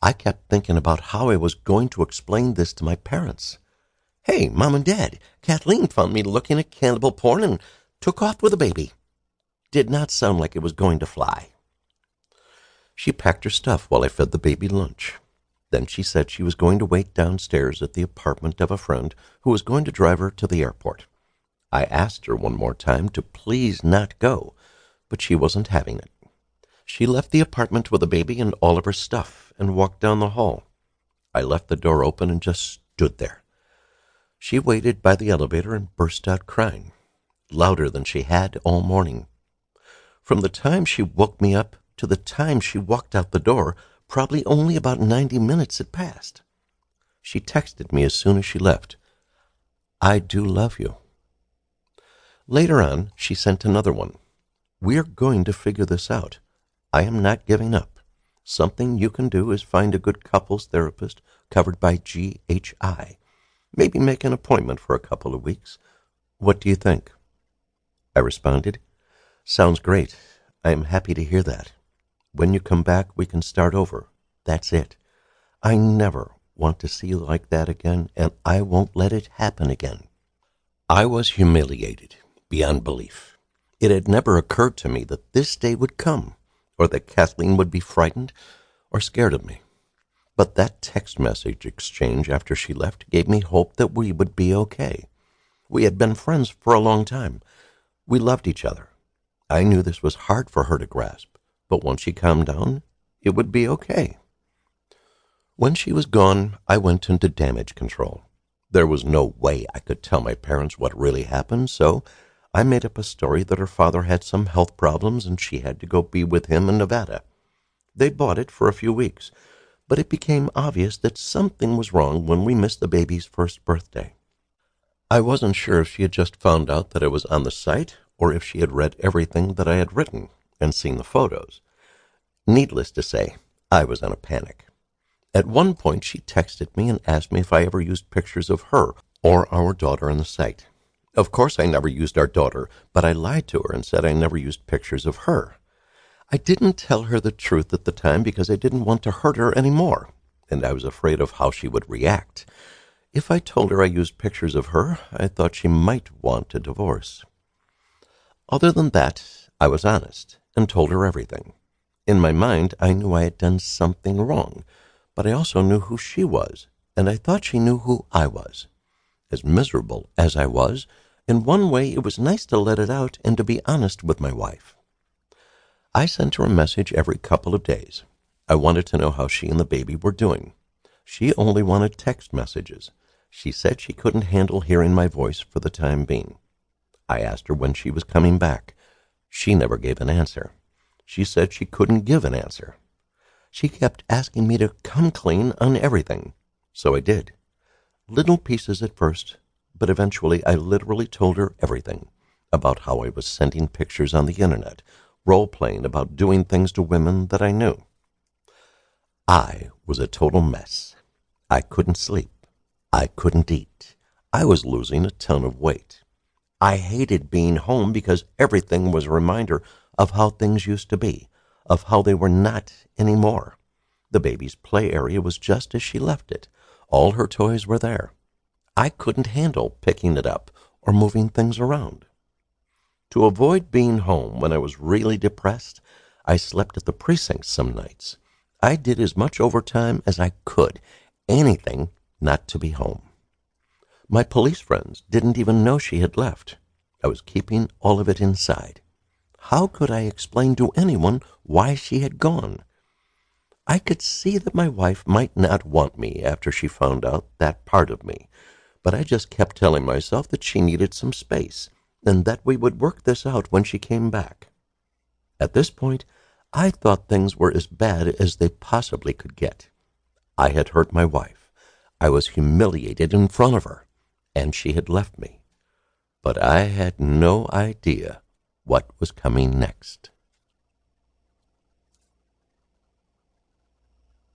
I kept thinking about how I was going to explain this to my parents. Hey, Mom and Dad, Kathleen found me looking at cannibal porn and took off with a baby. Did not sound like it was going to fly. She packed her stuff while I fed the baby lunch. Then she said she was going to wait downstairs at the apartment of a friend who was going to drive her to the airport. I asked her one more time to please not go, but she wasn't having it. She left the apartment with the baby and all of her stuff and walked down the hall. I left the door open and just stood there. She waited by the elevator and burst out crying, louder than she had all morning. From the time she woke me up to the time she walked out the door, probably only about ninety minutes had passed. She texted me as soon as she left. I do love you. Later on, she sent another one. We're going to figure this out. I am not giving up. Something you can do is find a good couples therapist covered by GHI. Maybe make an appointment for a couple of weeks. What do you think? I responded, Sounds great. I am happy to hear that. When you come back, we can start over. That's it. I never want to see you like that again, and I won't let it happen again. I was humiliated beyond belief. It had never occurred to me that this day would come or that Kathleen would be frightened or scared of me. But that text message exchange after she left gave me hope that we would be okay. We had been friends for a long time. We loved each other. I knew this was hard for her to grasp, but once she calmed down, it would be okay. When she was gone, I went into damage control. There was no way I could tell my parents what really happened, so I made up a story that her father had some health problems and she had to go be with him in Nevada. They bought it for a few weeks, but it became obvious that something was wrong when we missed the baby's first birthday. I wasn't sure if she had just found out that I was on the site or if she had read everything that I had written and seen the photos. Needless to say, I was in a panic. At one point, she texted me and asked me if I ever used pictures of her or our daughter on the site. Of course, I never used our daughter, but I lied to her and said I never used pictures of her. I didn't tell her the truth at the time because I didn't want to hurt her any more, and I was afraid of how she would react. If I told her I used pictures of her, I thought she might want a divorce. Other than that, I was honest and told her everything. In my mind, I knew I had done something wrong, but I also knew who she was, and I thought she knew who I was. As miserable as I was, in one way, it was nice to let it out and to be honest with my wife. I sent her a message every couple of days. I wanted to know how she and the baby were doing. She only wanted text messages. She said she couldn't handle hearing my voice for the time being. I asked her when she was coming back. She never gave an answer. She said she couldn't give an answer. She kept asking me to come clean on everything. So I did. Little pieces at first, but eventually I literally told her everything about how I was sending pictures on the internet, role playing about doing things to women that I knew. I was a total mess. I couldn't sleep. I couldn't eat. I was losing a ton of weight. I hated being home because everything was a reminder of how things used to be, of how they were not anymore. The baby's play area was just as she left it. All her toys were there. I couldn't handle picking it up or moving things around. To avoid being home when I was really depressed, I slept at the precinct some nights. I did as much overtime as I could, anything not to be home. My police friends didn't even know she had left. I was keeping all of it inside. How could I explain to anyone why she had gone? I could see that my wife might not want me after she found out that part of me, but I just kept telling myself that she needed some space and that we would work this out when she came back. At this point, I thought things were as bad as they possibly could get. I had hurt my wife. I was humiliated in front of her, and she had left me. But I had no idea what was coming next.